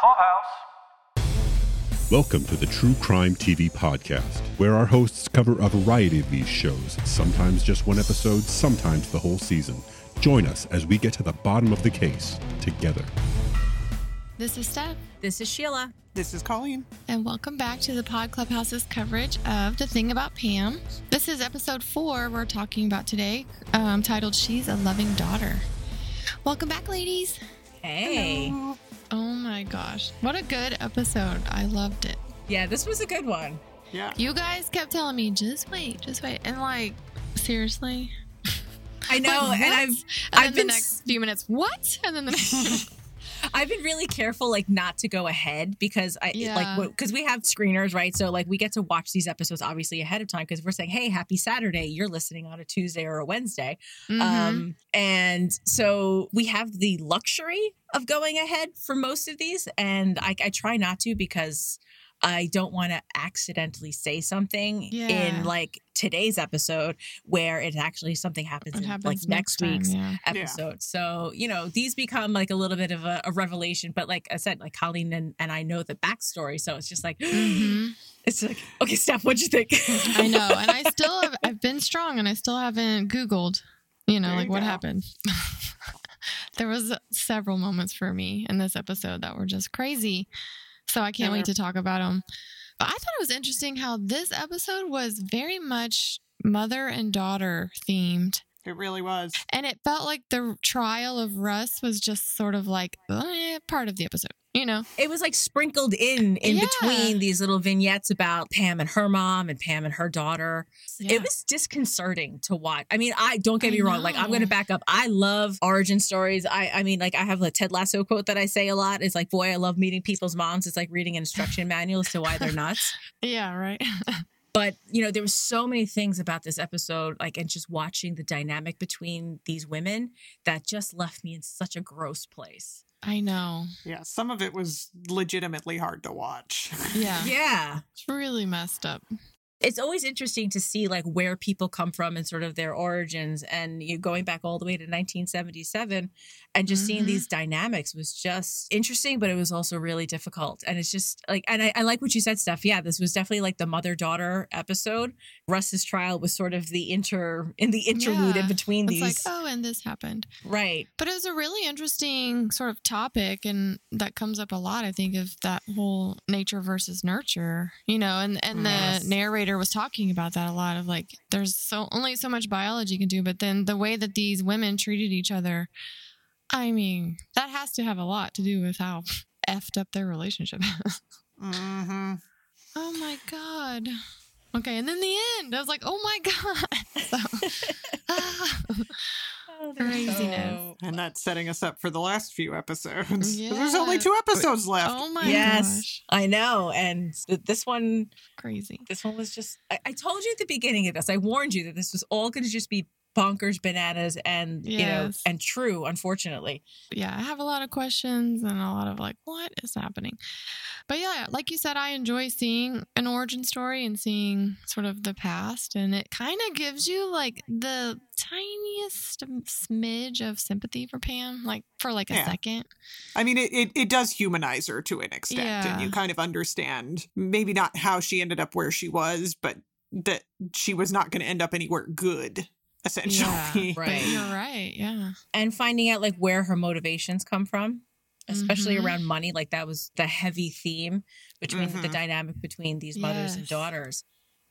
Clubhouse. Welcome to the True Crime TV podcast, where our hosts cover a variety of these shows, sometimes just one episode, sometimes the whole season. Join us as we get to the bottom of the case together. This is Stef, This is Sheila. This is Colleen. and welcome back to the Pod Clubhouse's coverage of The Thing About Pam. This is episode four we're talking about today, um, titled She's a Loving Daughter. Welcome back, ladies. Hey. Oh my gosh. What a good episode. I loved it. Yeah, this was a good one. Yeah. You guys kept telling me, just wait, just wait. And like, seriously? I know, Like, and? I've And I've then been the next few minutes, what? And then the next. I've been really careful, like not to go ahead because I Yeah. like because we have screeners, right? So like we get to watch these episodes obviously ahead of time because we're saying, "Hey, happy Saturday!" You're listening on a Tuesday or a Wednesday, Mhm. um, and so we have the luxury of going ahead for most of these, and I, I try not to because I don't want to accidentally say something Yeah. in like today's episode where it actually something happens in happens like next, time, week's yeah. episode. So, you know, these become like a little bit of a, a revelation. But like I said, like Colleen and, and I know the backstory. So it's just like, Mhm. it's like, okay, Stef, what'd you think? I know, and I still have, I've been strong, and I still haven't Googled, you know, There you like what go. happened. there was several moments for me in this episode that were just crazy, so I can't wait to talk about them. But I thought it was interesting how this episode was very much mother and daughter themed. It really was. And it felt like the trial of Russ was just sort of like eh, part of the episode, you know? it was like sprinkled in in Yeah. between these little vignettes about Pam and her mom and Pam and her daughter. Yeah. It was disconcerting to watch. I mean, I don't get I me wrong. Like I'm going to back up. I love origin stories. I I mean, like I have a Ted Lasso quote that I say a lot. It's like, boy, I love meeting people's moms. It's like reading an instruction manual as to why they're nuts. Yeah, right. but you know there was so many things about this episode like and just watching the dynamic between these women that just left me in such a gross place I know. Yeah. Some of it was legitimately hard to watch. Yeah. yeah It's really messed up. It's always interesting to see like where people come from and sort of their origins and you going back all the way to 1977 and just seeing Mhm. these dynamics was just interesting but it was also really difficult and it's just like and I, I like what you said stef yeah this was definitely like the mother-daughter episode russ's trial was sort of the inter in the interlude Yeah. in between It's these like, oh, and this happened. right But it was a really interesting sort of topic, and that comes up a lot. I think of that whole nature versus nurture, you know, and and Yes. the narrator was talking about that a lot of like, there's so only so much biology can do, but then the way that these women treated each other, I mean, that has to have a lot to do with how effed up their relationship. hmm oh my god. Okay, and then the end, I was like, oh my god. So, ah. Oh, Craziness. And that's setting us up for the last few episodes. 'Cause There's only two episodes left. oh my yes gosh, i know and this one crazy. this one was just I, I told you at the beginning of this i warned you that this was all going to just be bonkers bananas and you know and true unfortunately yeah, I have a lot of questions and a lot of like, what is happening? But yeah, like you said, I enjoy seeing an origin story and seeing sort of the past, and it kind of gives you like the tiniest smidge of sympathy for Pam, like for like a Yeah. second. I mean, it, it, it does humanize her to an extent, Yeah. and you kind of understand maybe not how she ended up where she was, but that she was not going to end up anywhere good, essentially. Yeah, Right. But you're right. Yeah. and finding out like where her motivations come from especially Mhm. around money like that was the heavy theme between the Mhm. dynamic between these mothers and daughters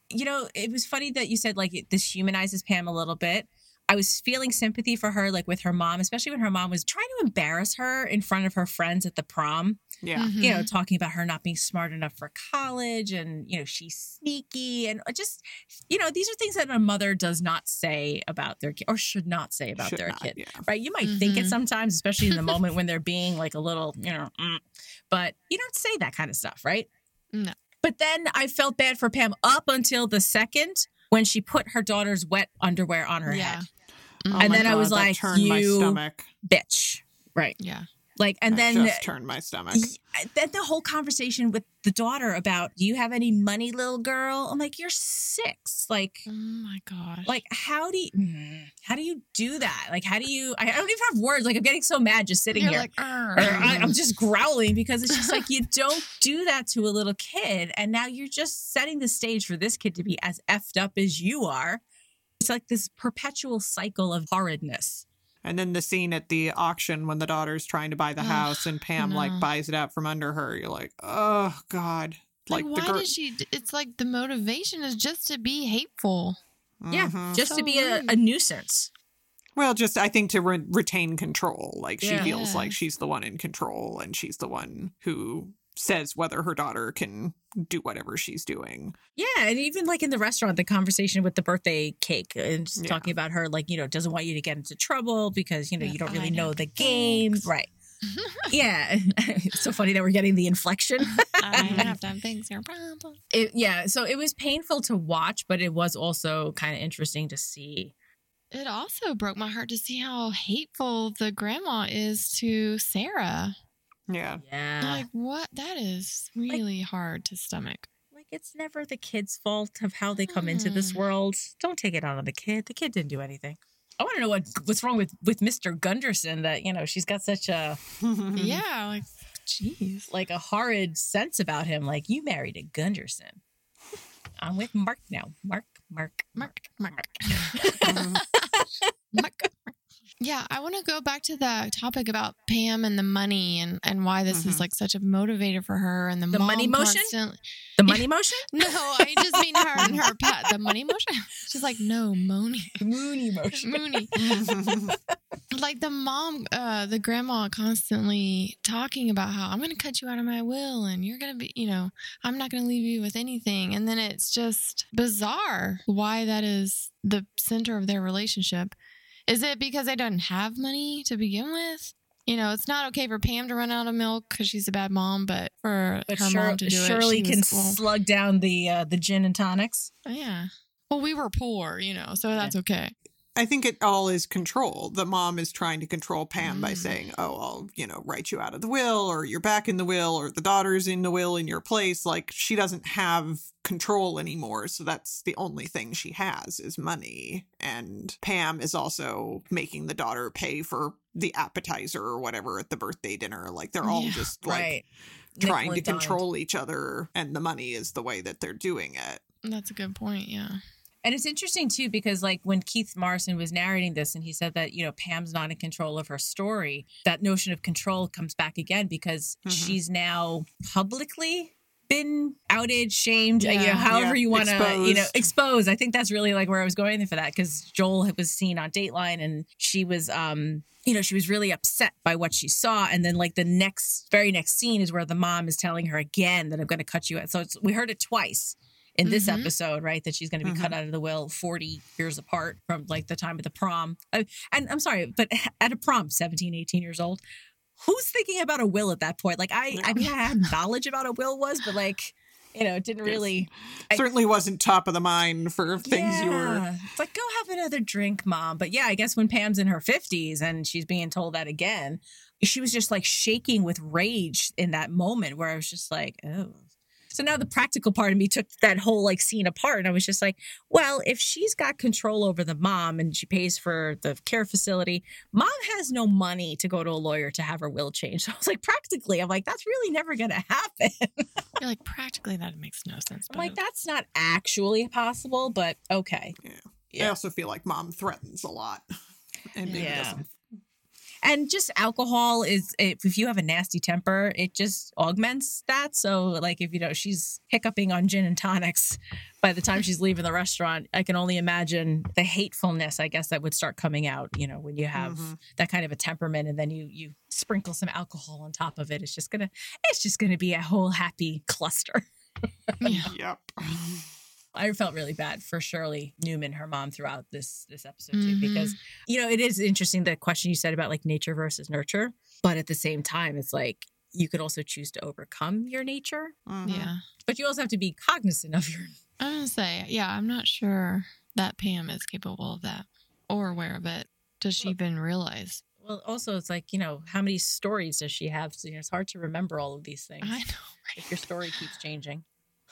you know it was funny that you said like it- this humanizes pam a little bit I was feeling sympathy for her, like with her mom, especially when her mom was trying to embarrass her in front of her friends at the prom. Yeah. You know, talking about her not being smart enough for college and, you know, she's sneaky and just, you know, these are things that a mother does not say about their kid or should not say about Should their not, kid. yeah. Right. You might think it Mhm. sometimes, especially in the moment when they're being like a little, you know, mm, but you don't say that kind of stuff, right? No. But then I felt bad for Pam up until the second when she put her daughter's wet underwear on her Yeah. head. Oh And my then I was like, you- Bitch. Right. yeah. Like, and That then just turned my stomach. Then the whole conversation with the daughter about, do you have any money, little girl? I'm like, you're six. Like, Oh my gosh. like how do you mm, how do you do that? Like, how do you? I, I don't even have words. Like, I'm getting so mad just sitting You're here. like. I, I'm just growling because it's just like you don't do that to a little kid, and now you're just setting the stage for this kid to be as effed up as you are. It's like this perpetual cycle of horridness. And then the scene at the auction when the daughter's trying to buy the Ugh, house and Pam like buys it out from under her. You're like, oh god. like, Like, why the girl. did she? It's like the motivation is just to be hateful. Yeah, Mhm. just to be a, a nuisance. Well, just I think to re- retain control. Like she Yeah. feels like she's the one in control, and she's the one who says whether her daughter can do whatever she's doing. Yeah, and even like in the restaurant, the conversation with the birthday cake and just Yeah. talking about her, like, you know, doesn't want you to get into trouble because, you know, Yeah, you don't really know know the the game. Right. yeah. it's so funny that we're getting the inflection. I have to have things your problem. It, yeah. So it was painful to watch, but it was also kind of interesting to see. It also broke my heart to see how hateful the grandma is to Sarah. Yeah. Yeah. Like, what? That is really hard to stomach. Like, it's never the kid's fault of how they come into this Mm. world. Don't take it out on the kid. The kid didn't do anything. I want to know what what's wrong with with Mr. Gunderson that you know she's got such a Yeah, like, jeez. like a horrid sense about him. Like you married a Gunderson. I'm with Mark now. Mark, Mark, Mark, Mark. Mark. Yeah, I want to go back to the topic about Pam and the money and, and why this is Mhm. like such a motivator for her and the, The money motion? The money motion? No, I just mean her and her pet. The money motion. She's like, no, Moni. Mooney motion. Mooney. like the mom, uh, the grandma constantly talking about how I'm going to cut you out of my will and you're going to be, you know, I'm not going to leave you with anything. And then it's just bizarre why that is the center of their relationship. Is it because they don't have money to begin with? You know, it's not okay for Pam to run out of milk because she's a bad mom, but for But her Shir- mom to do Shirley it, can slug down the uh, the gin and tonics. yeah. Well, we were poor, you know, so that's okay. I think it all is control. The mom is trying to control Pam by Mm. saying, "Oh, I'll, you know, write you out of the will or you're back in the will or the daughter's in the will in your place." Like she doesn't have control anymore, so that's the only thing she has is money. And Pam is also making the daughter pay for the appetizer or whatever at the birthday dinner. Like they're all Yeah, just like right. trying to Nickel and control each other and the money is the way that they're doing it. That's a good point. Yeah. And it's interesting too because like when Keith Morrison was narrating this and he said that you know Pam's not in control of her story, that notion of control comes back again because Mhm. she's now publicly been outed, shamed, uh, you know, however Yeah, you want to, you know, expose. I think that's really like where I was going for that because Joel was seen on Dateline and she was, um, you know, she was really upset by what she saw. And then like the next, very next scene is where the mom is telling her again that I'm going to cut you out. So it's, we heard it twice in this Mhm. episode, right? That she's going to be cut out of the will 40 years apart from like the time of the prom. And I'm sorry, but at a prom, 17, 18 years old, who's thinking about a will at that point? Like I, I mean, I had knowledge about a will was, but like, you know, it didn't really. I- Certainly wasn't top of the mind for things you were It's like, go have another drink, mom. But yeah, I guess when Pam's in her 50s and she's being told that again, she was just like shaking with rage in that moment where I was just like, oh. So now the practical part of me took that whole like scene apart and I was just like, well, if she's got control over the mom and she pays for the care facility, mom has no money to go to a lawyer to have her will changed. So I was like, practically, I'm like, that's really never going to happen. You're like, practically, that makes no sense. I'm like, that's not actually possible, but okay. I Yeah. I also feel like mom threatens a lot. And maybe Yeah. doesn't. And just alcohol is if if you have a nasty temper, it just augments that. So like if you know she's hiccuping on gin and tonics by the time she's leaving the restaurant, I can only imagine the hatefulness I guess that would start coming out, you know, when you have Mhm. that kind of a temperament and then you you sprinkle some alcohol on top of it. It's just gonna it's just gonna be a whole happy cluster. Yep. I felt really bad for Shirley Neumann, her mom, throughout this this episode too, Mhm. because you know it is interesting the question you said about like nature versus nurture, but at the same time, it's like you could also choose to overcome your nature, Mhm. Yeah. but you also have to be cognizant of your. I'm going to say, yeah, I'm not sure that Pam is capable of that or aware of it. Does she even realize? Well, also, it's like, you know, how many stories does she have? So, you know, it's hard to remember all of these things I know. if your story keeps changing.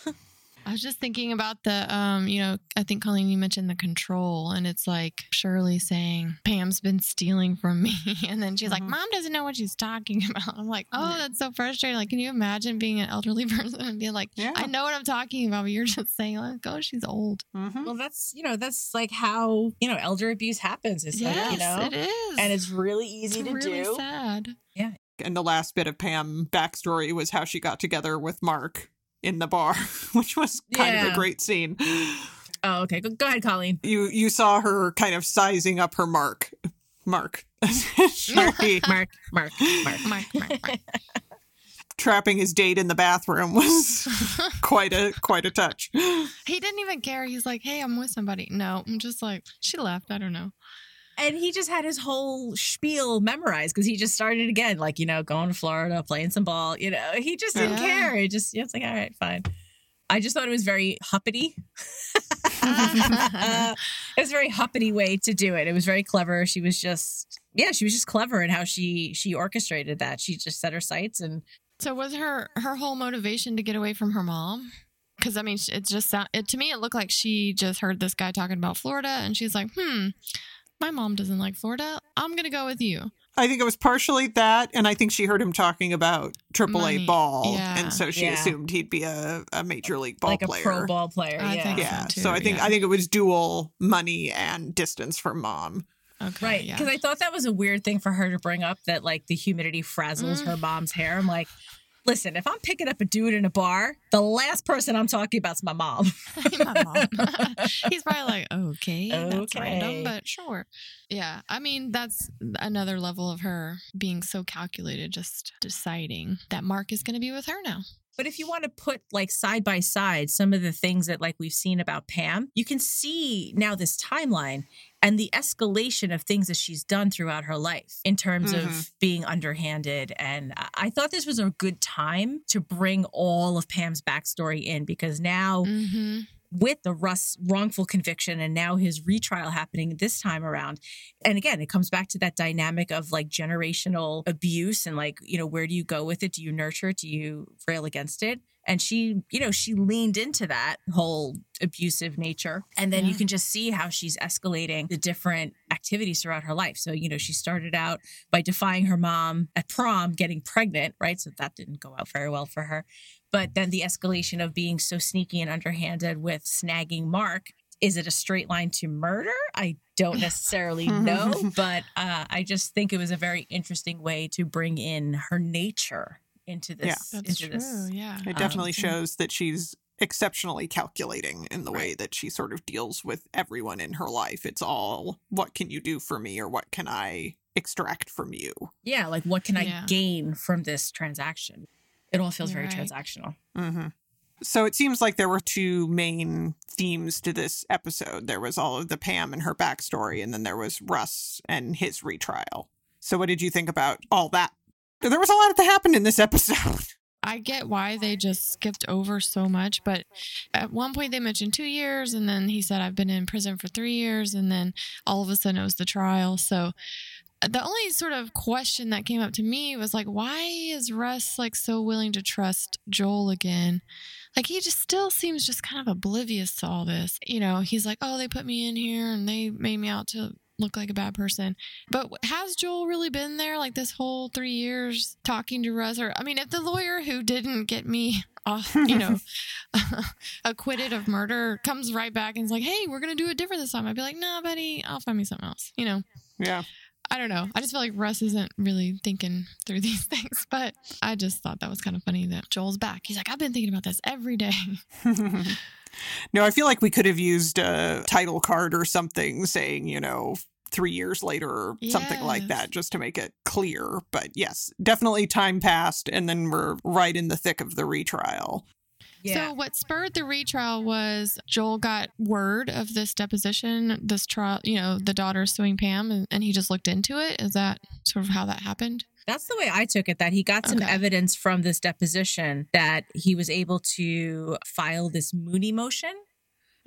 I was just thinking about the, um, you know, I think Colleen, you mentioned the control, and it's like Shirley saying, Pam's been stealing from me. And then she's like, Mhm. Mom doesn't know what she's talking about. I'm like, oh, that's so frustrating. Like, can you imagine being an elderly person and being like, Yeah. I know what I'm talking about, but you're just saying, like, oh, she's old. Mhm. Well, that's, you know, that's like how, you know, elder abuse happens. It's yes, like, you know, it is. and it's really easy It's to really do. sad. Yeah. And the last bit of Pam backstory was how she got together with Mark in the bar, which was kind of a great scene. Oh, okay. Go, go ahead, Colleen. You you saw her kind of sizing up her mark. Mark. Mark, Mark, Mark. Mark, Mark, Mark. trapping his date in the bathroom was quite a quite a touch. he didn't even care. He's like, hey, I'm with somebody. No, I'm just like, she left. I don't know. And he just had his whole spiel memorized because he just started again, like, you know, going to Florida, playing some ball. You know, he just didn't Yeah. care. He just, it's like, all right, fine. I just thought it was very huppity. it was a very huppity way to do it. It was very clever. She was just, yeah, she was just clever in how she she orchestrated that. She just set her sights and So was her her whole motivation to get away from her mom? Because I mean, it just sound it to me. It looked like she just heard this guy talking about Florida, and she's like, "Hmm, my mom doesn't like Florida. I'm gonna go with you." I think it was partially that, and I think she heard him talking about AAA Money. ball, Yeah. and so she Yeah. assumed he'd be a, a major league ball like player. a pro ball player. I yeah. think yeah, so, so, I think yeah. I think it was dual money and distance from mom. Okay, Right. Yeah. Because I thought that was a weird thing for her to bring up that like the humidity frazzles Mm. her mom's hair. I'm like, listen, if I'm picking up a dude in a bar, the last person I'm talking about is my mom. my mom. He's probably like, okay, that's Okay. random, but sure. Yeah, I mean, that's another level of her being so calculated, just deciding that Mark is going to be with her now. But if you want to put like side by side some of the things that like we've seen about Pam, you can see now this timeline and the escalation of things that she's done throughout her life in terms of Mhm. being underhanded. And I- I thought this was a good time to bring all of Pam's backstory in because now Mm-hmm. With the Russ wrongful conviction and now his retrial happening this time around. And again, it comes back to that dynamic of like generational abuse and like, you know, where do you go with it? Do you nurture it? Do you rail against it? And she, you know, she leaned into that whole abusive nature. And then you can just see how she's escalating the different activities throughout her life. So, you know, she started out by defying her mom at prom, getting pregnant, right? So that didn't go out very well for her but then the escalation of being so sneaky and underhanded with snagging Mark. Is it a straight line to murder? I don't necessarily know, but uh, I just think it was a very interesting way to bring in her nature into this. Yeah. That's into true. this. Yeah. It definitely Um, shows that she's exceptionally calculating in the way that she sort of deals with everyone in her life. It's all what can you do for me or what can I extract from you? Yeah, like what can I gain from this transaction? It all feels You're very right. transactional. hmm So it seems like there were two main themes to this episode. There was all of the Pam and her backstory, and then there was Russ and his retrial. So what did you think about all that? There was a lot that happened in this episode. I get why they just skipped over so much, but at one point they mentioned two years, and then he said, I've been in prison for three years, and then all of a sudden it was the trial. So the only sort of question that came up to me was like, why is Russ like so willing to trust Joel again? Like he just still seems just kind of oblivious to all this. You know, he's like, oh, they put me in here and they made me out to look like a bad person. But has Joel really been there like this whole three years talking to Russ? Or I mean, if the lawyer who didn't get me off, you know, acquitted of murder comes right back and is like, "Hey, we're gonna do it different this time," I'd be like, "No, buddy, I'll find me something else." You know. Yeah. I don't know. I just feel like Russ isn't really thinking through these things, but I just thought that was kind of funny that Joel's back. He's like, I've been thinking about this every day. no, I feel like we could have used a title card or something saying, you know, three years later or something like that just to make it clear. But yes, definitely time passed and then we're right in the thick of the retrial. Yeah. So what spurred the retrial was Joel got word of this deposition, this trial, you know, the daughter suing Pam, and, and he just looked into it. Is that sort of how that happened? That's the way I took it. That he got some Okay. evidence from this deposition that he was able to file this Mooney motion.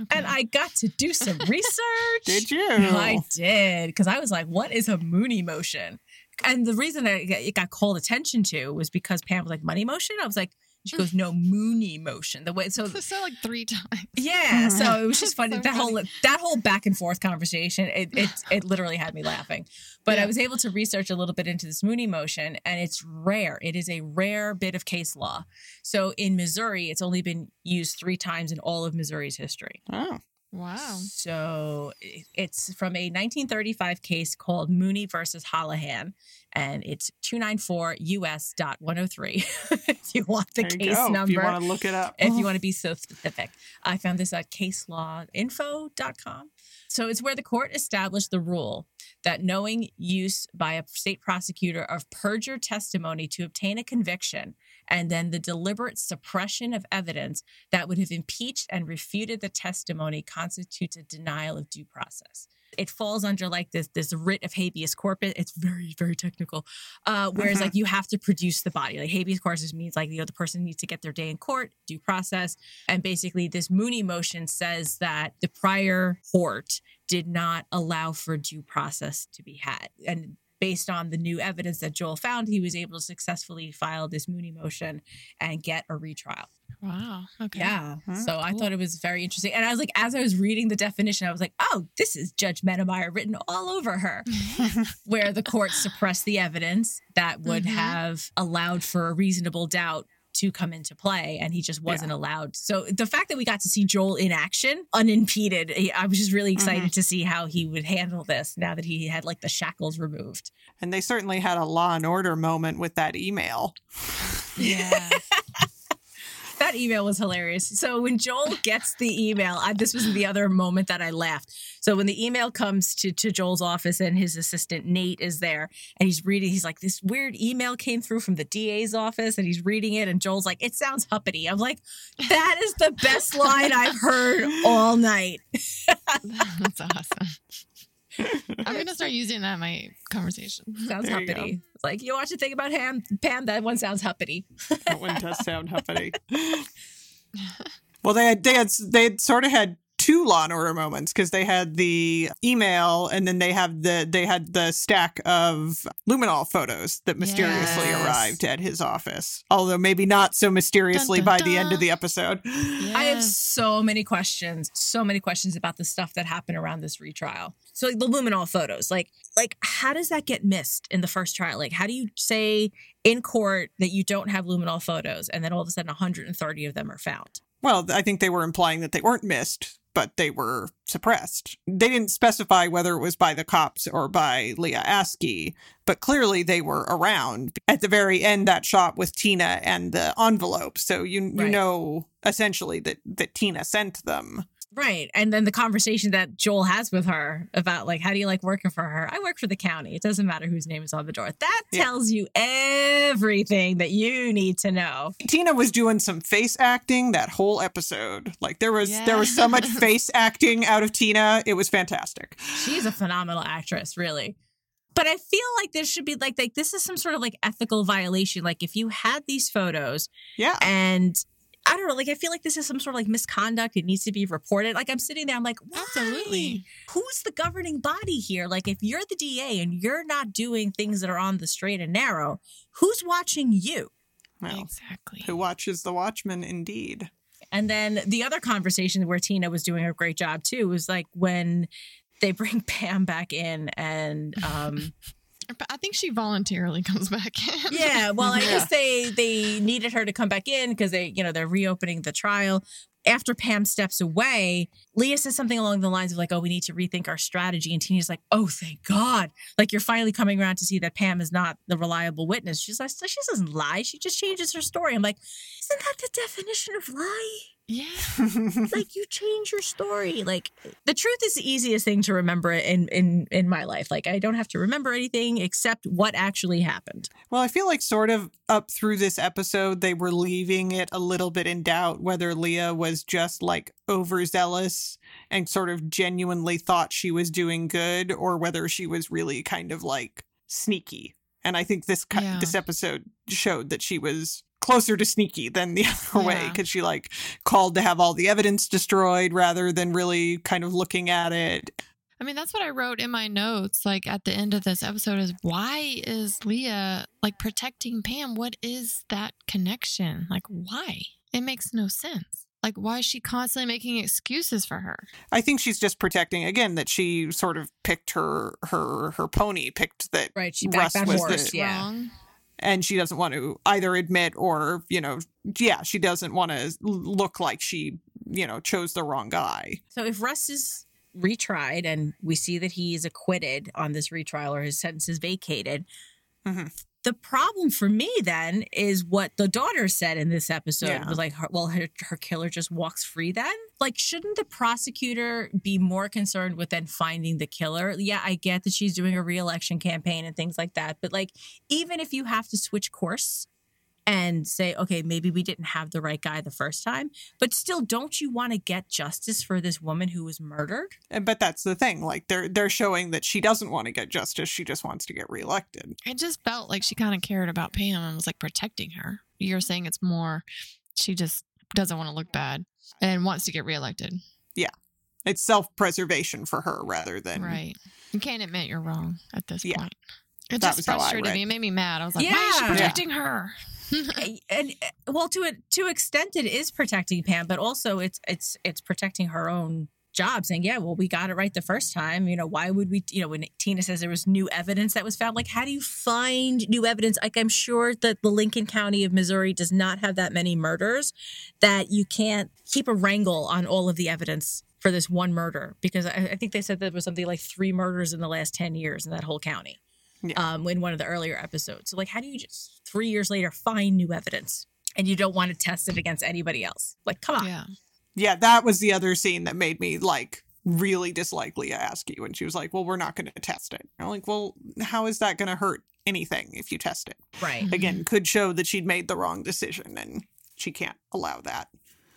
Okay. And I got to do some research. Did you? I did because I was like, "What is a Mooney motion?" And the reason that it got- it got called attention to was because Pam was like money motion. I was like, she goes, no moony motion. The way so So like three times. yeah, so it was just funny So that whole that whole back and forth conversation. It it it literally had me laughing. But I was able to research a little bit into this Mooney motion, and it's rare. It is a rare bit of case law. So in Missouri, it's only been used three times in all of Missouri's history. Oh. Wow. So it's from a 1935 case called Mooney versus Holohan, and it's 294 US dot 103. if you want the you case go, number If you want to look it up. if you want to be so specific. I found this at caselawinfo.com. So it's where the court established the rule that knowing use by a state prosecutor of perjured testimony to obtain a conviction and then the deliberate suppression of evidence that would have impeached and refuted the testimony constitutes a denial of due process. It falls under like this this writ of habeas corpus. It's very very technical. Uh, whereas Mhm. like you have to produce the body. Like habeas corpus means like you know the person needs to get their day in court, due process, and basically this Mooney motion says that the prior court did not allow for due process to be had, and based on the new evidence that Joel found, he was able to successfully file this Mooney motion and get a retrial. Wow. Okay. Yeah. Hmm, so I thought it was very interesting. And I was like, as I was reading the definition, I was like, oh, this is Judge Mennemeyer written all over her, where the court suppressed the evidence that would Mhm. have allowed for a reasonable doubt to come into play and he just wasn't allowed. So the fact that we got to see Joel in action unimpeded, eh, I was just really excited to see how he would handle this now that he had like the shackles removed. And they certainly had a law and order moment with that email. Yeah. That email was hilarious. So when Joel gets the email, I, this was the other moment that I laughed. So when the email comes to, to Joel's office and his assistant Nate is there and he's reading, he's like, this weird email came through from the DA's office and he's reading it and Joel's like, it sounds uppity. I'm like, that is the best line I've heard all night. That's awesome. I'm gonna start using that in my conversation. Sounds There you It's like, you watch a thing about Ham, Pam, that one sounds uppity. That one does sound uppity. well, they had they had they had sort of had two law and order moments because they had the email and then they have the they had the stack of luminol photos that mysteriously Yes. arrived at his office although maybe not so mysteriously Dun, by dun, the end of the episode I have so many questions, so many questions about the stuff that happened around this retrial. So like the luminol photos, like like how does that get missed in the first trial? Like how do you say in court that you don't have luminol photos and then all of a sudden 130 of them are found? well i think they were implying that they weren't missed but they were suppressed. They didn't specify whether it was by the cops or by leah askey but clearly they were around. At the very end that shot with tina and the envelope. So you you Right. know essentially that that tina sent them Right. And then the conversation that Joel has with her about like how do you like working for her? I work for the county. It doesn't matter whose name is on the door. That Yeah. tells you everything that you need to know. tina was doing some face acting that whole episode like there was there was so much face acting out of tina it was fantastic She's a phenomenal actress, really. But I feel like there should be like like this is some sort of like ethical violation. Like if you had these photos yeah and I don't know, like I feel like this is some sort of like misconduct. It needs to be reported. Like I'm sitting there, I'm like, why? Absolutely. Who's the governing body here? Like if you're the DA and you're not doing things that are on the straight and narrow, who's watching you? well Exactly. who watches the watchmen indeed And then the other conversation where Tina was doing a great job too was like when they bring Pam back in and um But I think she voluntarily comes back in. yeah well i Yeah. guess they they needed her to come back in because they you know they're reopening the trial. After pam steps away leah says something along the lines of like oh we need to rethink our strategy. And tina's like oh thank god. Like you're finally coming around to see that pam is not the reliable witness. She's like she doesn't lie. She just changes her story. I'm like isn't that the definition of lie Yeah. like you change your story like the truth is the easiest thing to remember in in in my life like i don't have to remember anything except what actually happened Well, I feel like sort of up through this episode, they were leaving it a little bit in doubt whether Leah was just like overzealous and sort of genuinely thought she was doing good or whether she was really kind of like sneaky. And I think this Yeah. this episode showed that she was closer to sneaky than the other way because she like called to have all the evidence destroyed rather than really kind of looking at it. I mean, that's what I wrote in my notes. Like at the end of this episode, is why is Leah like protecting Pam? What is that connection? Like, why? It makes no sense. Like, why is she constantly making excuses for her? I think she's just protecting again that she sort of picked her her her pony, picked that Right. She Russ backed was horse. the- Yeah. Wrong. And she doesn't want to either admit or you know yeah she doesn't want to look like she you know chose the wrong guy So if Russ is retried and we see that he's acquitted on this retrial or his sentence is vacated, Mhm. The problem for me then is what the daughter said in this episode Yeah. was like, her- well, her, her killer just walks free then? Like, shouldn't the prosecutor be more concerned with then finding the killer? Yeah, I get that she's doing a reelection campaign and things like that. But like, even if you have to switch course, and say, okay, maybe we didn't have the right guy the first time, but still, don't you want to get justice for this woman who was murdered? Uh, but that's the thing like they're they're showing that she doesn't want to get justice she just wants to get reelected It just felt like she kind of cared about Pam and was like protecting her. You're saying it's more she just doesn't want to look bad and wants to get reelected. Yeah. It's self-preservation for her rather than Right. You can't admit you're wrong at this Yeah. point. It That just was how frustrated me. It made me mad. I was like, why is she Yeah. protecting her? and uh, well, to a to extent, it is protecting Pam, but also it's it's it's protecting her own job. Saying, yeah, well, we got it right the first time. You know, why would we? You know, when Tina says there was new evidence that was found, like, how do you find new evidence? Like, I'm sure that the Lincoln County of Missouri does not have that many murders that you can't keep a wrangle on all of the evidence for this one murder because I, I think they said there was something like three murders in the last 10 years in that whole county Yeah. um, in one of the earlier episodes. So, like, how do you just three years later find new evidence and you don't want to test it against anybody else? Like, come on. Yeah. yeah that was the other scene that made me like really dislike leah askey and she was like well we're not going to test it i'm like well how is that going to hurt anything if you test it Right. again could show that she'd made the wrong decision and she can't allow that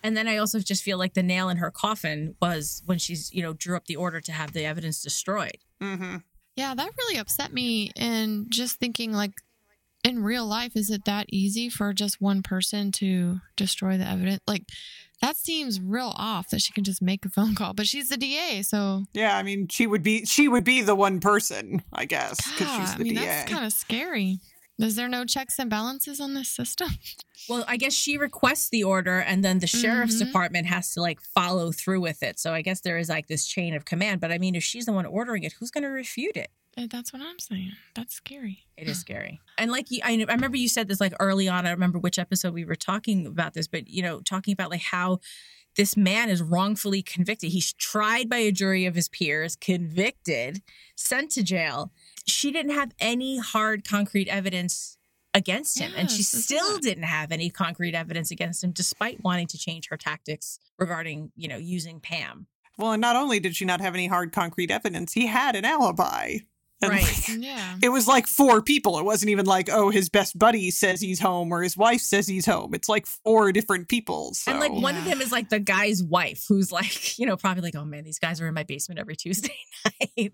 And then I also just feel like the nail in her coffin was when she's, you know, drew up the order to have the evidence destroyed. hmm Yeah, that really upset me. And just thinking, like, in real life, is it that easy for just one person to destroy the evidence? Like, that seems real off that she can just make a phone call. But she's the DA, so Yeah, I mean, she would be she would be the one person, I guess, because she's I mean, DA. that's kind of scary. Is there no checks and balances on this system? Well, I guess she requests the order and then the sheriff's Mhm. department has to like follow through with it. So I guess there is like this chain of command. But I mean, if she's the one ordering it, who's going to refute it? Uh, That's what I'm saying. That's scary. It is scary. And like you, I, I remember you said this like early on. I remember which episode we were talking about this, but you know, talking about like how this man is wrongfully convicted. He's tried by a jury of his peers, convicted, sent to jail. She didn't have any hard, concrete evidence against him, and she still not. didn't have any concrete evidence against him, despite wanting to change her tactics regarding, you know, using Pam. well, and not only did she not have any hard concrete evidence, he had an alibi. And, Right. like, Yeah. it was like four people. It wasn't even like, oh, his best buddy says he's home or his wife says he's home. It's like four different people. So And like one of them is like the guy's wife, who's like, you know, probably like, oh man, these guys are in my basement every Tuesday night.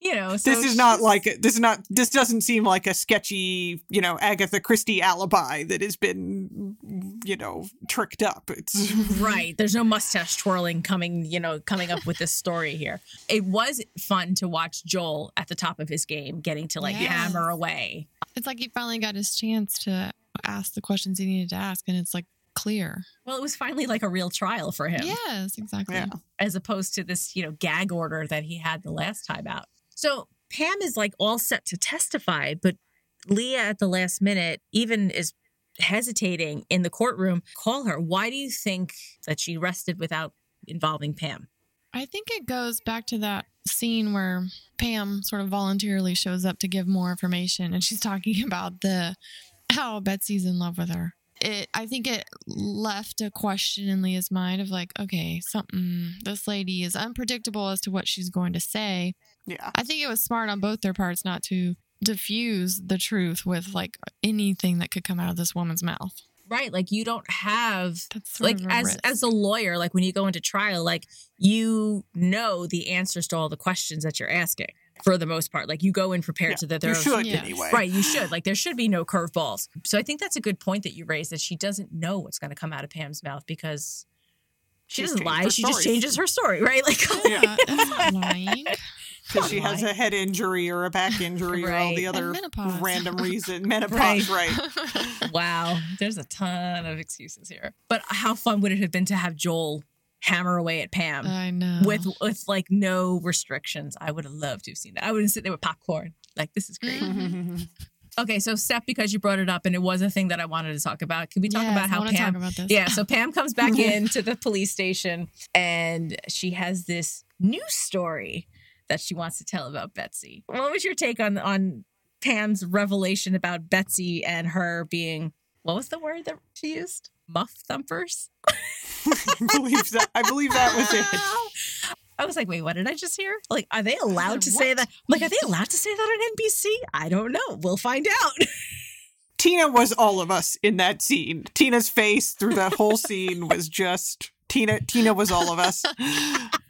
You know, so this is not like this is not this doesn't seem like a sketchy, you know, Agatha Christie alibi that has been, you know, tricked up. It's right. There's no mustache twirling coming, you know, coming up with this story here. It was fun to watch Joel at the top of his game, getting to like Yes. hammer away. It's like he finally got his chance to ask the questions he needed to ask, and it's like clear. Well, it was finally like a real trial for him. Yes, exactly. Yeah. as opposed to this, you know, gag order that he had the last time out. So Pam is like all set to testify, but Leah at the last minute even is hesitating in the courtroom. Call her. Why do you think that she rested without involving Pam? I think it goes back to that scene where Pam sort of voluntarily shows up to give more information and she's talking about the how Betsy's in love with her. It I think it left a question in Leah's mind of like, okay, something this lady is unpredictable as to what she's going to say. Yeah. I think it was smart on both their parts not to diffuse the truth with like anything that could come out of this woman's mouth. Right. Like you don't have That's like as risk. as a lawyer, like when you go into trial, like you know the answers to all the questions that you're asking for the most part. Like you go in prepared Yeah, to that you there's should Yes. anyway. Right, you should. Like there should be no curveballs. So I think that's a good point that you raised that she doesn't know what's going to come out of Pam's mouth because she She's doesn't lie. her She just changes her story, right? Like Yeah. That's not lying. Because she has a head injury or a back injury or all the other random reason. Menopause, right? Wow, there's a ton of excuses here. But how fun would it have been to have Joel hammer away at Pam I know. with with like no restrictions? I would have loved to have seen that. I would have sit there with popcorn. Like this is great. Okay, so Stef, because you brought it up and it was a thing that I wanted to talk about, can we talk Yes, about how wanna Pam? talk about this. Yeah, so Pam comes back into the police station and she has this news story that she wants to tell about Betsy. What was your take on on Pam's revelation about Betsy and her being what was the word that she used? Muff thumpers. I believe that. I believe that was it. I was like, wait, what did I just hear? Like, are they allowed to say What? that? Like, are they allowed to say that on NBC? I don't know. We'll find out. Tina was all of us in that scene. Tina's face through that whole scene was just Tina. Tina was all of us.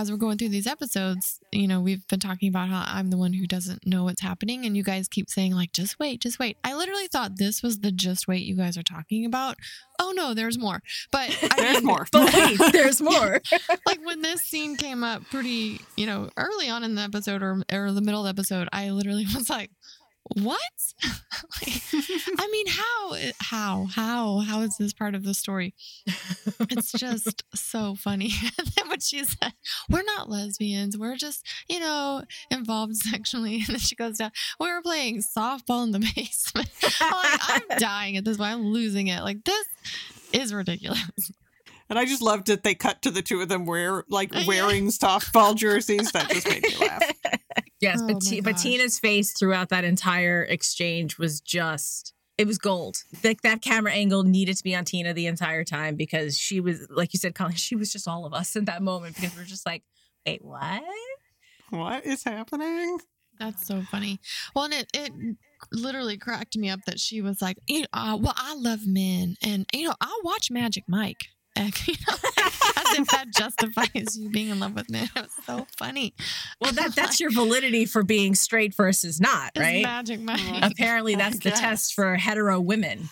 as we're going through these episodes, you know, we've been talking about how I'm the one who doesn't know what's happening, and you guys keep saying like, "Just wait, just wait." I literally thought this was the "just wait" you guys are talking about. Oh no, there's more. But I There's mean, more. But wait, there's more. like when this scene came up pretty, you know, early on in the episode or or the middle of the episode, I literally was like, "What?" Like, I mean, how, how, how, how is this part of the story? It's just so funny. And then when she said, "We're not lesbians. We're just, you know, involved sexually," and then she goes down, "We were playing softball in the basement." I'm, like, I'm dying at this point. I'm losing it. Like this is ridiculous. And I just loved that they cut to the two of them wear like uh, wearing softball jerseys. That just made me laugh. Yes, Oh but, my but. Tina's face throughout that entire exchange was just it was gold. Like that camera angle needed to be on Tina the entire time because she was like you said, Colleen, she was just all of us in that moment because we're just like, wait, what? What is happening? That's so funny. Well, and it it literally cracked me up that she was like, you know, uh, well, I love men, and you know, I watch Magic Mike. And, you know, as if that justifies you being in love with men. It was so funny. Well, that that's your validity for being straight versus not, It's right? Magic Mike. Apparently, that's the test for hetero women.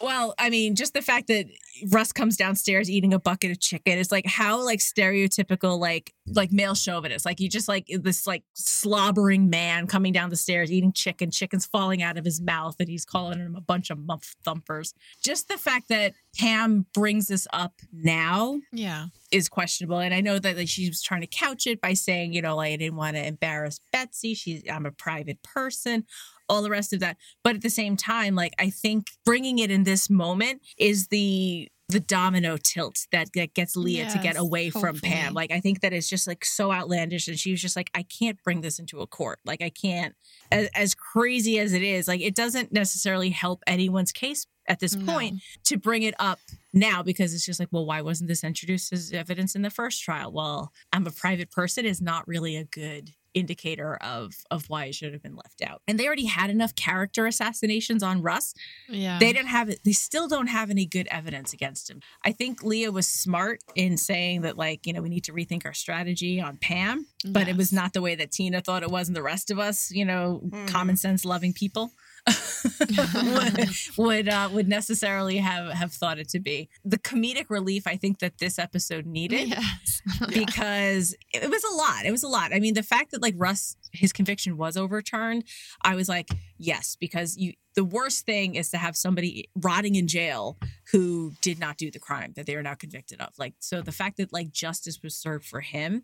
Well, I mean, just the fact that Russ comes downstairs eating a bucket of chicken. It's like how like stereotypical like like male chauvinist. Like you just like this like slobbering man coming down the stairs eating chicken, chicken's falling out of his mouth, and he's calling him a bunch of muff thumpers. Just the fact that Pam brings this up now Yeah. is questionable. And I know that like, she was trying to couch it by saying, you know, like I didn't want to embarrass Betsy. She's I'm a private person, all the rest of that. But at the same time, like I think bringing it in this moment is the the domino tilt that, that gets Leah to get Yes, away from Pam. Like I think that it's just like so outlandish, and she was just like, I can't bring this into a court. Like I can't, as, as crazy as it is, like it doesn't necessarily help anyone's case at this No. point to bring it up now because it's just like, well, why wasn't this introduced as evidence in the first trial? Well, I'm a private person is not really a good indicator of of why it should have been left out. And they already had enough character assassinations on Russ. Yeah. They didn't have it. They still don't have any good evidence against him. I think Leah was smart in saying that, like, you know, we need to rethink our strategy on Pam, but it was not the way that Tina thought it was, and the rest of us, you know, Mhm. common sense loving people. Would would, uh, would necessarily have have thought it to be the comedic relief I think that this episode needed Yes. because it was a lot. It was a lot. I mean, the fact that like Russ, his conviction was overturned, I was like, yes, because you. The worst thing is to have somebody rotting in jail who did not do the crime that they are now convicted of. Like, so the fact that like justice was served for him,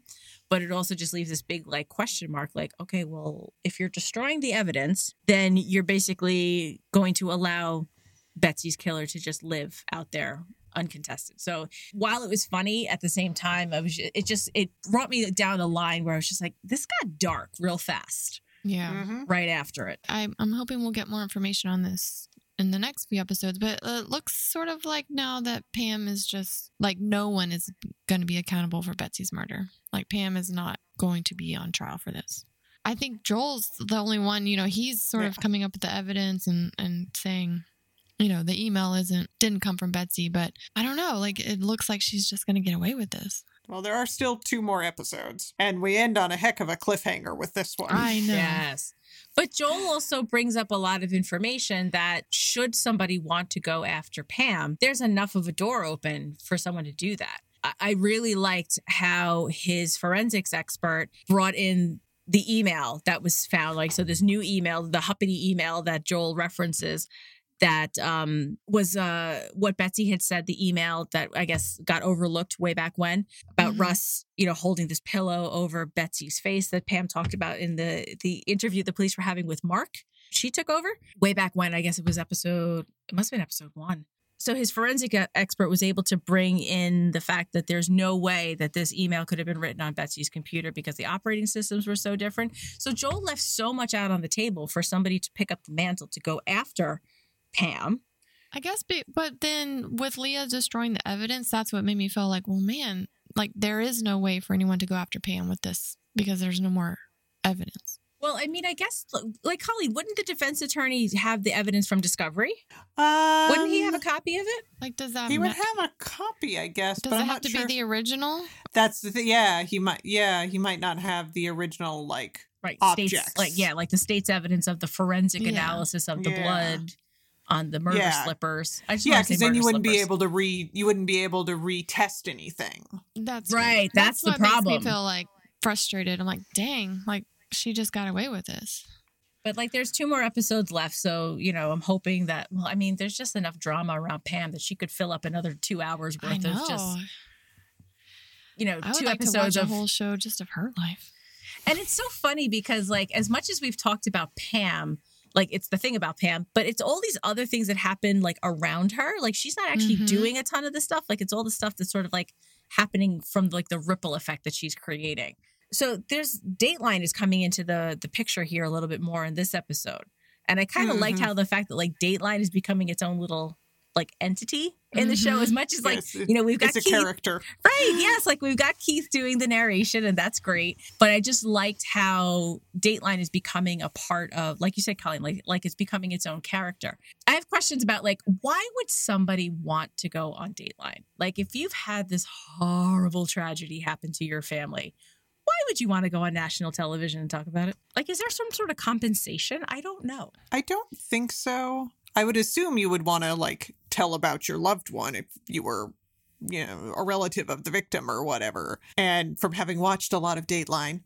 but it also just leaves this big like question mark. Like, okay, well, if you're destroying the evidence, then you're basically going to allow Betsy's killer to just live out there uncontested. So while it was funny at the same time, I was it just it brought me down a line where I was just like, this got dark real fast yeah. Mhm. right after it. I'm, I'm hoping we'll get more information on this in the next few episodes, but uh, it looks sort of like now that Pam is just like no one is going to be accountable for Betsy's murder. Like Pam is not going to be on trial for this. I think Joel's the only one, you know, he's sort of coming up with the evidence and, and saying, you know, the email isn't didn't come from Betsy, but I don't know. Like it looks like she's just going to get away with this. Well, there are still two more episodes, and we end on a heck of a cliffhanger with this one. I know. Yes. But Joel also brings up a lot of information that should somebody want to go after Pam, there's enough of a door open for someone to do that. I- I really liked how his forensics expert brought in the email that was found. Like, so this new email, the Huppity email that Joel references, that um, was uh, what Betsy had said, the email that I guess got overlooked way back when about Mhm. Russ, you know, holding this pillow over Betsy's face that Pam talked about in the the interview the police were having with Mark. She took over way back when. I guess it was episode. It must have been episode one. So his forensic expert was able to bring in the fact that there's no way that this email could have been written on Betsy's computer because the operating systems were so different. So Joel left so much out on the table for somebody to pick up the mantle to go after Pam. I guess, be, but then with Leah destroying the evidence, that's what made me feel like, well, man, like there is no way for anyone to go after Pam with this because there's no more evidence. Well, I mean, I guess like Colleen, wouldn't the defense attorney have the evidence from discovery? Um, Wouldn't he have a copy of it? Like, does that He would ma- have a copy, I guess. does but it I'm have not to sure be the original? That's the thing. Yeah, he might. Yeah, he might not have the original like. Right, Objects. states like yeah, like the state's evidence of the forensic Yeah. analysis of the Yeah. blood on the murder Yeah. slippers. I just Yeah, want to say because then you wouldn't be able to re. You wouldn't be able to retest anything. That's Right, that's the what Makes problem. me feel like frustrated. I'm like, dang, like she just got away with this. But like, there's two more episodes left, so you know, I'm hoping that. Well, I mean, there's just enough drama around Pam that she could fill up another two hours worth of just you know I would two like to watch episodes a of. whole show just of her life. And it's so funny because like, as much as we've talked about Pam. Like it's the thing about Pam, but it's all these other things that happen like around her. Like she's not actually Mhm. doing a ton of this stuff. Like it's all the stuff that's sort of like happening from like the ripple effect that she's creating. So there's Dateline is coming into the the picture here a little bit more in this episode. And I kind of liked Mhm. how the fact that like Dateline is becoming its own little like entity in the show Mhm. as much as like Yes, you know we've got It's a Keith character. Right. Yes. Like we've got Keith doing the narration, and that's great. But I just liked how Dateline is becoming a part of, like you said, Colleen, like, like it's becoming its own character. I have questions about, like, why would somebody want to go on Dateline? Like, if you've had this horrible tragedy happen to your family, why would you want to go on national television and talk about it? Like, is there some sort of compensation? I don't know. I don't think so. I would assume you would want to like tell about your loved one if you were, you know, a relative of the victim or whatever. And from having watched a lot of Dateline,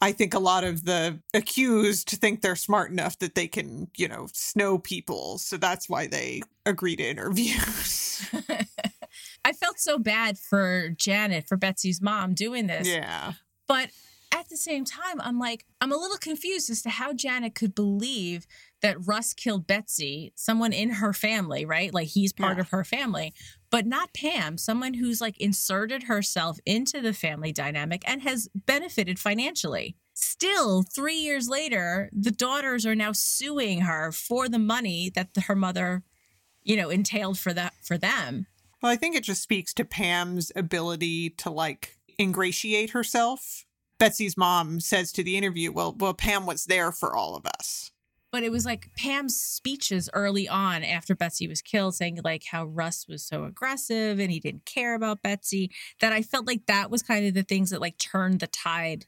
I think a lot of the accused think they're smart enough that they can, you know, snow people. So that's why they agree to interviews. I felt so bad for Janet, for Betsy's mom, doing this. yeah. But at the same time, I'm like, I'm a little confused as to how Janet could believe that Russ killed Betsy, someone in her family, right? Like he's part Yeah. of her family, but not Pam, someone who's like inserted herself into the family dynamic and has benefited financially. Still, three years later, the daughters are now suing her for the money that her mother, you know, entailed for that for them. Well, I think it just speaks to Pam's ability to like ingratiate herself. Betsy's mom says to the interview, "Well, well, Pam was there for all of us." But it was like Pam's speeches early on after Betsy was killed, saying like how Russ was so aggressive and he didn't care about Betsy. That I felt like that was kind of the things that like turned the tide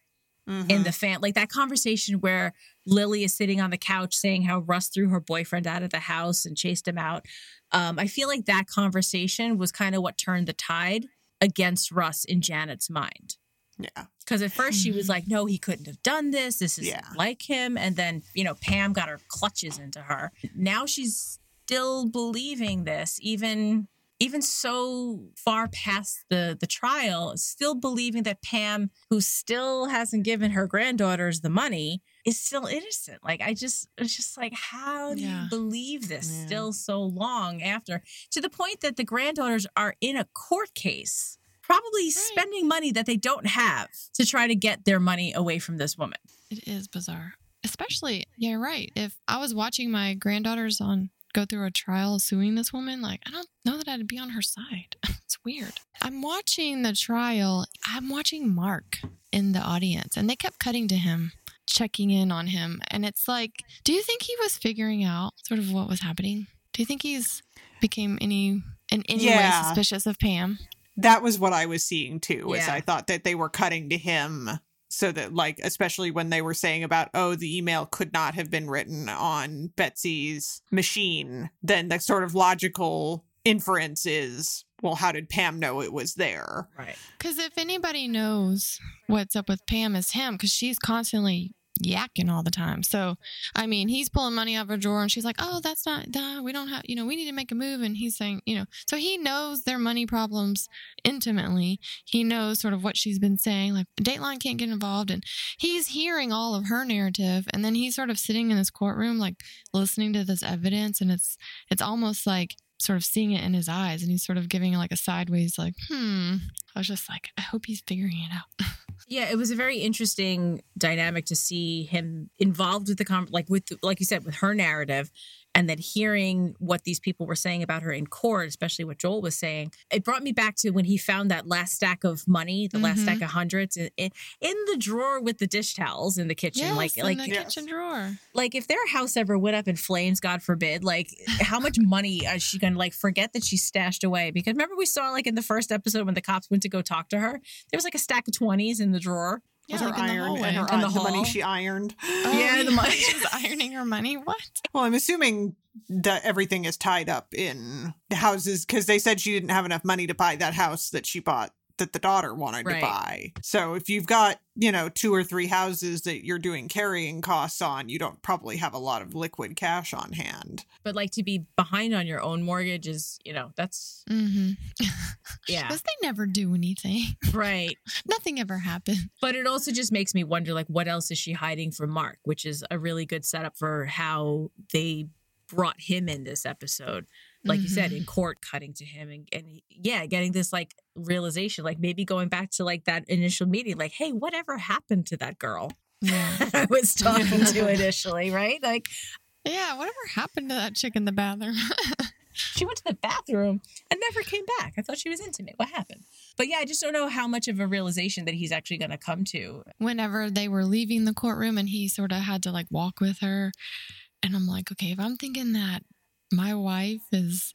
Mhm. in the fan. Like that conversation where Lily is sitting on the couch saying how Russ threw her boyfriend out of the house and chased him out. Um, I feel like that conversation was kind of what turned the tide against Russ in Janet's mind. Yeah. Because at first she was mm-hmm. like, no, he couldn't have done this. This isn't Yeah. like him. And then, you know, Pam got her clutches into her. Now she's still believing this, even even so far past the the trial, still believing that Pam, who still hasn't given her granddaughters the money, is still innocent. Like I just it's just like, how do Yeah. you believe this Yeah. still so long after? To the point that the granddaughters are in a court case probably spending money that they don't have to try to get their money away from this woman. It is bizarre. Especially, yeah, you're right. If I was watching my granddaughters on go through a trial suing this woman, like I don't know that I'd be on her side. it's weird. I'm watching the trial. I'm watching Mark in the audience, and they kept cutting to him, checking in on him, and it's like, do you think he was figuring out sort of what was happening? Do you think he's became any in any way suspicious of Pam? That was what I was seeing too. Is Yeah. I thought that they were cutting to him so that like especially when they were saying about oh the email could not have been written on Betsy's machine, then the sort of logical inference is well, how did Pam know it was there? Right. Because if anybody knows what's up with Pam, it's him because she's constantly yakking all the time. So, I mean, he's pulling money out of her drawer and she's like, oh, that's not, duh, we don't have, you know, we need to make a move. And he's saying, you know, so he knows their money problems intimately. He knows sort of what she's been saying, like, Dateline can't get involved. And he's hearing all of her narrative. And then he's sort of sitting in this courtroom, like, listening to this evidence. And it's, it's almost like, sort of seeing it in his eyes and he's sort of giving like a sideways like hmm i was just like i hope he's figuring it out Yeah, it was a very interesting dynamic to see him involved with the con like with like you said with her narrative and then hearing what these people were saying about her in court, especially what Joel was saying. It brought me back to when he found that last stack of money, the last Mhm. stack of hundreds in, in, in the drawer with the dish towels in the kitchen. yes, like in like the Yes. kitchen drawer like if their house ever went up in flames, God forbid, like how much money is she gonna like forget that she stashed away? Because remember we saw like in the first episode when the cops went to go talk to her, there was like a stack of twenties in the drawer. Was yeah, her like in the iron and her In the the money she ironed? Oh, Yeah, the money. she was ironing her money what Well, I'm assuming that everything is tied up in the houses because they said she didn't have enough money to buy that house that she bought that the daughter wanted Right. to buy. So if you've got, you know, two or three houses that you're doing carrying costs on, you don't probably have a lot of liquid cash on hand. But like to be behind on your own mortgage is, you know, that's mm-hmm yeah. because they never do anything right. nothing ever happened But it also just makes me wonder like what else is she hiding from Mark, which is a really good setup for how they brought him in this episode. Like you said, in mm-hmm. court cutting to him and, and yeah, getting this like realization, like maybe going back to like that initial meeting, like, hey, whatever happened to that girl yeah I was talking to initially, right? Like yeah whatever happened to that chick in the bathroom she went to the bathroom and never came back. I thought she was intimate. What happened? But yeah, I just don't know how much of a realization that he's actually going to come to. whenever they were leaving the courtroom and he sort of had to like walk with her and i'm like okay if i'm thinking that my wife is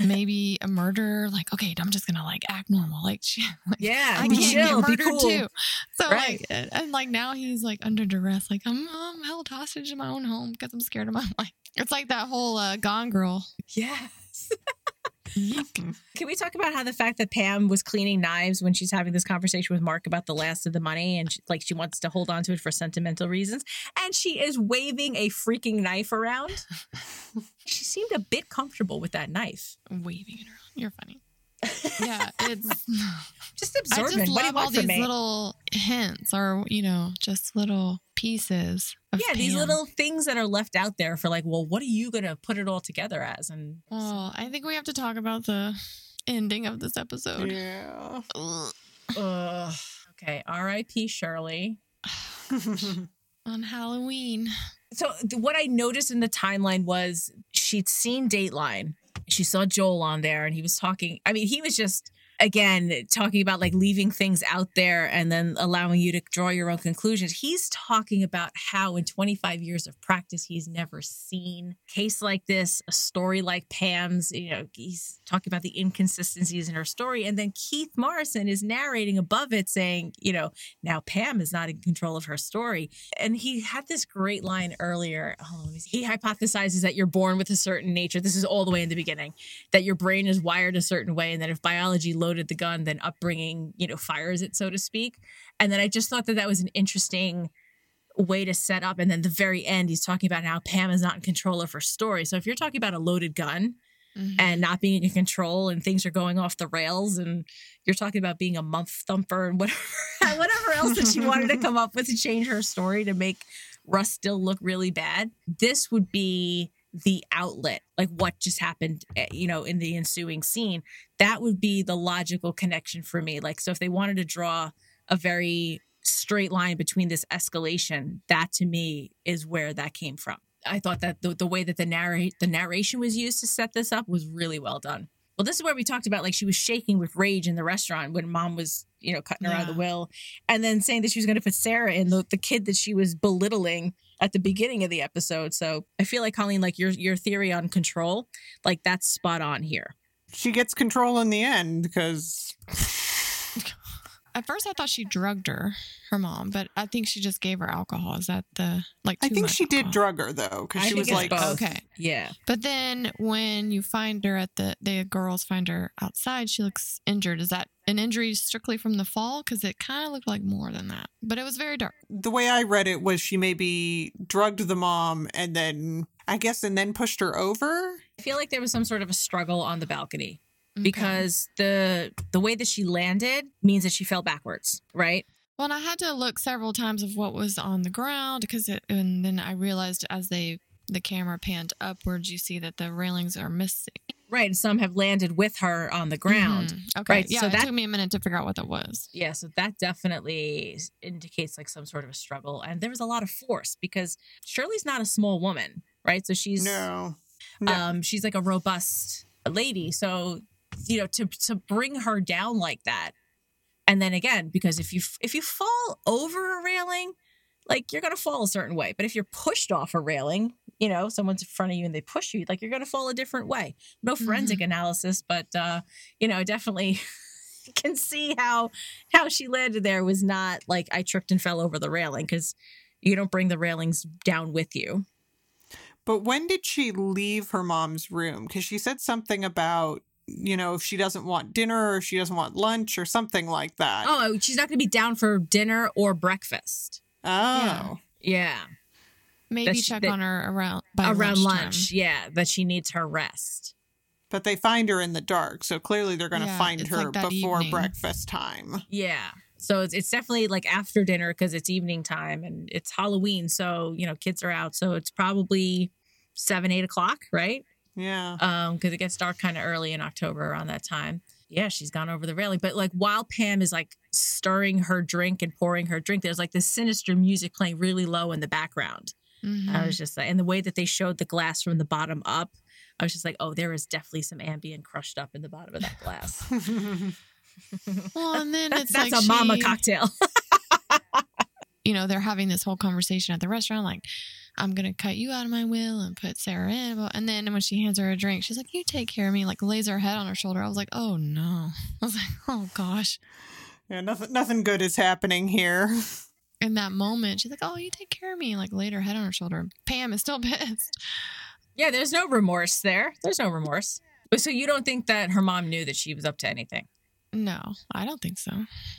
maybe a murderer like okay i'm just gonna like act normal like she like, Yeah, I be can't chill, get murdered cool. too. So Right. like, and, and, like now he's like under duress. Like I'm, I'm held hostage in my own home because I'm scared of my life. It's like that whole uh, Gone Girl. Yes. Can we talk about how the fact that Pam was cleaning knives when she's having this conversation with Mark about the last of the money and she, like she wants to hold on to it for sentimental reasons and she is waving a freaking knife around? she seemed a bit comfortable with that knife. Waving it around. You're funny. Yeah, it's. Just I absorbent. just what do you love all these me? little hints, or you know, just little pieces. Of yeah, these little things that are left out there for like, well, what are you going to put it all together as? And Well, I think we have to talk about the ending of this episode. Yeah. Ugh. Ugh. okay, R.I.P. Shirley. On Halloween. So th- what I noticed in the timeline was she'd seen Dateline. She saw Joel on there and he was talking. I mean, he was just again talking about like leaving things out there and then allowing you to draw your own conclusions. He's talking about how in 25 years of practice he's never seen case like this, a story like Pam's, you know, he's talking about the inconsistencies in her story and then Keith Morrison is narrating above it saying, you know, now Pam is not in control of her story. And he had this great line earlier. Oh. He hypothesizes that you're born with a certain nature. This is all the way in the beginning, that your brain is wired a certain way, and that if biology loaded the gun, then upbringing, you know, fires it, so to speak. And then I just thought that that was an interesting way to set up. And then the very end, he's talking about how Pam is not in control of her story. So if you're talking about a loaded gun, Mhm. and not being in control and things are going off the rails and you're talking about being a month thumper and whatever whatever else that she wanted to come up with to change her story to make Russ still look really bad. This would be the outlet, like what just happened, eh, you know, in the ensuing scene. That would be the logical connection for me. Like, so if they wanted to draw a very straight line between this escalation, that to me is where that came from. I thought that the, the way that the narrate the narration was used to set this up was really well done. Well, this is where we talked about like she was shaking with rage in the restaurant when mom was, you know, cutting her out of the will, and then saying that she was going to put Sarah in the, the kid that she was belittling at the beginning of the episode. So I feel like Colleen, like your your theory on control, like that's spot on here. she gets control in the end because At first, I thought she drugged her, her mom, but I think she just gave her alcohol. Is that the like? I think much she did drug her though, because she was like, both. Okay. Yeah. But then when you find her at the the girls find her outside, she looks injured. Is that an injury strictly from the fall? Because it kind of looked like more than that. But it was very dark. the way I read it was she maybe drugged the mom and then I guess and then pushed her over. I feel like there was some sort of a struggle on the balcony Okay. because the the way that she landed means that she fell backwards, right? Well, and I had to look several times of what was on the ground because, it, and then I realized as they the camera panned upwards, you see that the railings are missing. Right. And some have landed with her on the ground. Mhm. Okay. Right, Yeah. so it that- took me a minute to figure out what that was. Yeah, so that definitely indicates like some sort of a struggle. And there was a lot of force because Shirley's not a small woman, right? So she's No. No. um she's like a robust lady. So, you know, to to bring her down like that. And then again, because if you if you fall over a railing, like you're going to fall a certain way. But if you're pushed off a railing, you know, someone's in front of you and they push you, like you're going to fall a different way. No forensic analysis, but uh, you know, definitely can see how how she landed there was not like I tripped and fell over the railing because you don't bring the railings down with you. But when did she leave her mom's room? Because she said something about, you know, if she doesn't want dinner or she doesn't want lunch or something like that. Oh, she's not going to be down for dinner or breakfast. Oh. Yeah, Maybe That's- check that- on her around by around lunch. Yeah, that she needs her rest. But they find her in the dark. So clearly they're going to Yeah, find her like before evening. breakfast time. Yeah. So it's, it's definitely like after dinner because it's evening time and it's Halloween. So, you know, kids are out. So it's probably seven, eight o'clock, right? Yeah. Um, because it gets dark kind of early in October around that time. Yeah, she's gone over the railing. But like while Pam is like stirring her drink and pouring her drink, there's like this sinister music playing really low in the background. Mhm. I was just like, and the way that they showed the glass from the bottom up, I was just like, oh, there is definitely some Ambien crushed up in the bottom of that glass. Well, and then that's it's that's like a mama cocktail. you know, they're having this whole conversation at the restaurant, like, I'm gonna cut you out of my will and put Sarah in. Well, And then when she hands her a drink, she's like, "You take care of me." Like lays her head on her shoulder. I was like, "Oh no!" I was like, "Oh gosh." yeah, nothing nothing good is happening here. In that moment, she's like, "Oh, you take care of me." Like laid her head on her shoulder. Pam is still pissed. yeah, there's no remorse there. There's no remorse. So you don't think that her mom knew that she was up to anything? No, I don't think so.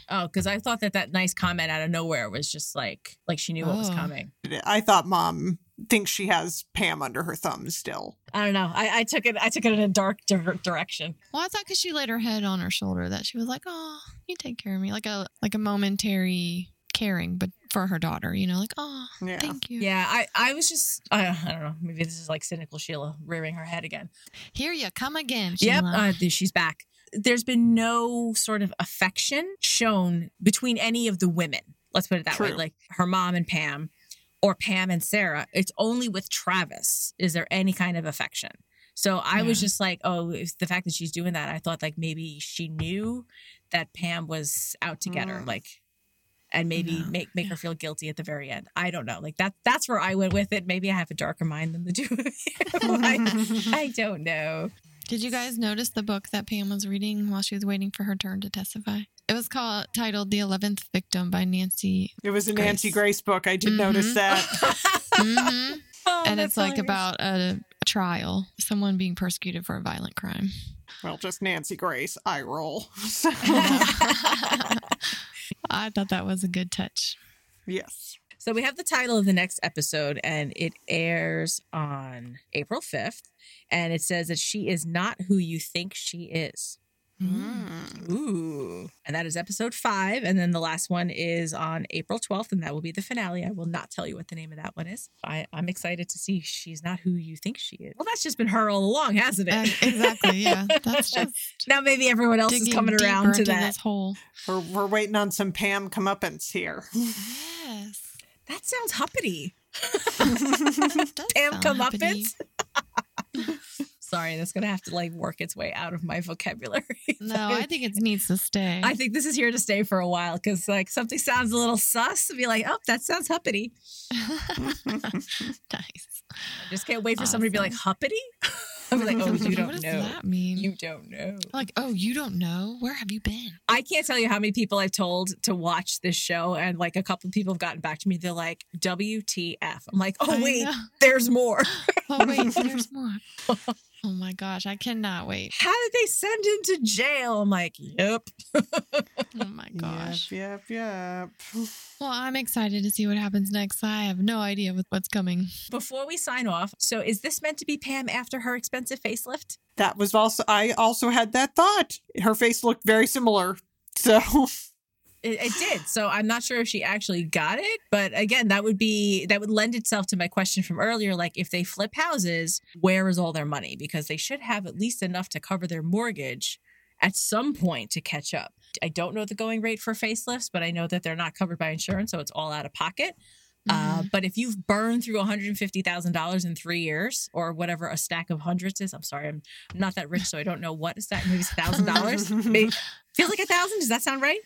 Oh, because I thought that that nice comment out of nowhere was just like like she knew what was Oh. coming. I thought mom thinks she has Pam under her thumb still. I don't know. I, I took it. I took it in a dark di- direction. Well, I thought because she laid her head on her shoulder that she was like, "Oh, you take care of me," like a like a momentary caring, but for her daughter, you know, like, "Oh, Yeah. thank you." Yeah, I I was just I, I don't know. Maybe this is like cynical Sheila rearing her head again. Here you come again. Yep, Sheila. uh, she's back. There's been no sort of affection shown between any of the women. Let's put it that way. Like her mom and Pam, or Pam and Sarah. It's only with Travis is there any kind of affection. So I was just like, oh, if the fact that she's doing that, I thought like maybe she knew that Pam was out to get her, Mm. like, and maybe No. make make her feel guilty at the very end. I don't know. Like that. That's where I went with it. Maybe I have a darker mind than the two of you. I, I don't know. Did you guys notice the book that Pam was reading while she was waiting for her turn to testify? It was called titled "The Eleventh Victim" by Nancy, It was a Grace. Nancy Grace book. I did Mhm. notice that. hmm Oh, and that's it's like hilarious. about a, a trial, someone being persecuted for a violent crime. well, just Nancy Grace. I roll. I thought that was a good touch. yes. So we have the title of the next episode, and it airs on April 5th. And it says that she is not who you think she is. Mm. Ooh. And that is episode five. And then the last one is on April 12th, and that will be the finale. I will not tell you what the name of that one is. I, I'm excited to see she's not who you think she is. Well, that's just been her all along, hasn't And it? exactly, yeah. That's just now maybe everyone else is coming around to into that. this hole. We're, we're waiting on some Pam comeuppance here. Yes. That sounds huppity. Pam sound comeuppance? Sorry, that's gonna have to like work its way out of my vocabulary. No, I think it needs to stay. I think this is here to stay for a while because like something sounds a little sus to be like, oh, that sounds huppity. nice. I just can't wait for somebody to be like, huppity? I'm like, oh, you don't does know. that mean? You don't know. like, oh, you don't know? Where have you been? I can't tell you how many people I've told to watch this show, and like a couple of people have gotten back to me. They're like, "WTF?" I'm like, "Oh I wait, know. there's more." Oh wait, there's more. Oh my gosh, I cannot wait. How did they send him to jail? I'm like, "Yep." Oh my gosh. Yep, yep, yep. Well, I'm excited to see what happens next. I have no idea what- what's coming. Before we sign off, so is this meant to be Pam after her expensive facelift? That was also I also had that thought. Her face looked very similar. So It, it did. So I'm not sure if she actually got it, but again, that would be that would lend itself to my question from earlier. Like, if they flip houses, where is all their money? Because they should have at least enough to cover their mortgage at some point to catch up. I don't know the going rate for facelifts, but I know that they're not covered by insurance, so it's all out of pocket. Uh, but if you've burned through $150,000 in three years or whatever a stack of hundreds is, I'm sorry, I'm not that rich, so I don't know what a stack, maybe $1,000. Maybe- Feels like a thousand. Does that sound right?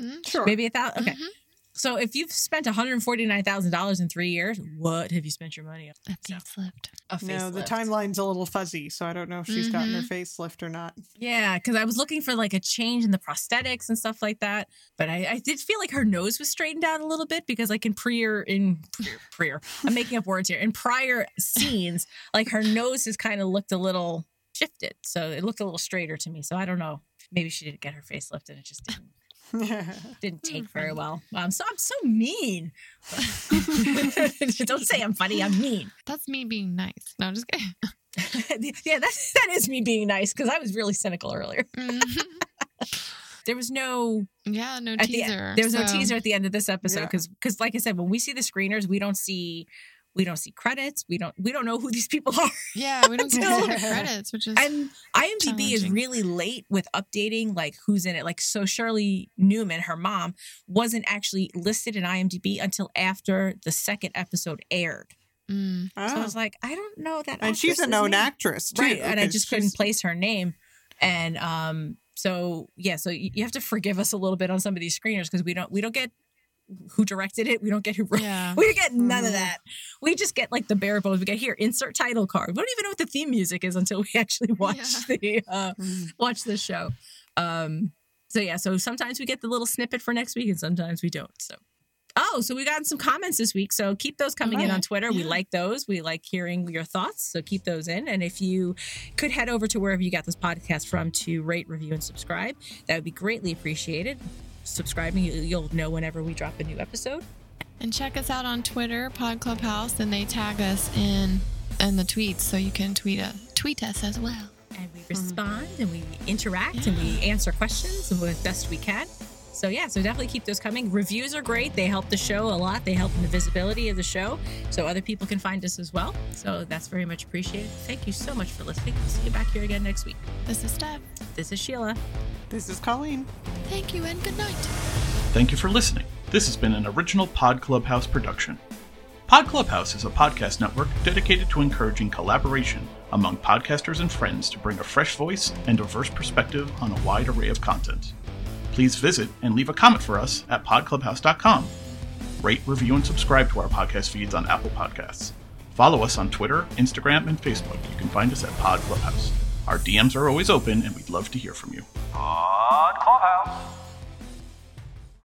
Mhm. sure. Maybe a thousand. Okay. Mhm. So if you've spent one hundred forty nine thousand dollars in three years, what have you spent your money on? A facelift. A No, the timeline's a little fuzzy, so I don't know if she's gotten her Mhm. facelift or not. Yeah, because I was looking for like a change in the prosthetics and stuff like that, but I, I did feel like her nose was straightened out a little bit because like in prior in prior, prior I'm making up words here in prior scenes, like her nose has kind of looked a little shifted, so it looked a little straighter to me. So I don't know, maybe she didn't get her facelift and it just didn't didn't take very well. I'm so I'm so mean. don't say I'm funny. I'm mean. That's me being nice. No, I'm just kidding. yeah, that that is me being nice because I was really cynical earlier. Mhm. There was no yeah, no at the teaser. there was no teaser at the end of this episode Yeah. because because like I said, when we see the screeners, we don't see we don't see credits. We don't we don't know who these people are. Yeah, we don't get all the Until- credits, which is And IMDb is really late with updating like who's in it. Like so Shirley Neumann, her mom, wasn't actually listed in IMDb until after the second episode aired. Mm. So I Oh. was like, I don't know that. and she's a known name. actress too. right and I just couldn't she's- place her name and um so yeah so you, you have to forgive us a little bit on some of these screeners because we don't we don't get who directed it we don't get who wrote Yeah. we don't get none of Mhm. that we just get like the bare bones we get here insert title card we don't even know what the theme music is until we actually watch the uh Mhm. watch the show um so yeah so sometimes we get the little snippet for next week and sometimes we don't so Oh, so we got some comments this week. So keep those coming in on Twitter. We like those. We like hearing your thoughts. So keep those in. And if you could head over to wherever you got this podcast from to rate, review, and subscribe, that would be greatly appreciated. Subscribing, you- you'll know whenever we drop a new episode. And check us out on Twitter, Pod Clubhouse, and they tag us in in the tweets, so you can tweet us, tweet us as well. And we respond mm-hmm. and we interact and we answer questions the best we can. So yeah, so definitely keep those coming. Reviews are great. They help the show a lot. They help in the visibility of the show, so other people can find us as well. So that's very much appreciated. Thank you so much for listening. We'll see you back here again next week. This is Stef. This is Sheila. This is Colleen. Thank you and good night. Thank you for listening. This has been an original Pod Clubhouse production. Pod Clubhouse is a podcast network dedicated to encouraging collaboration among podcasters and friends to bring a fresh voice and diverse perspective on a wide array of content. Please visit and leave a comment for us at podclubhouse.com. Rate, review, and subscribe to our podcast feeds on Apple Podcasts. Follow us on Twitter, Instagram, and Facebook. You can find us at Pod Clubhouse. Our DMs are always open, and we'd love to hear from you. Pod Clubhouse.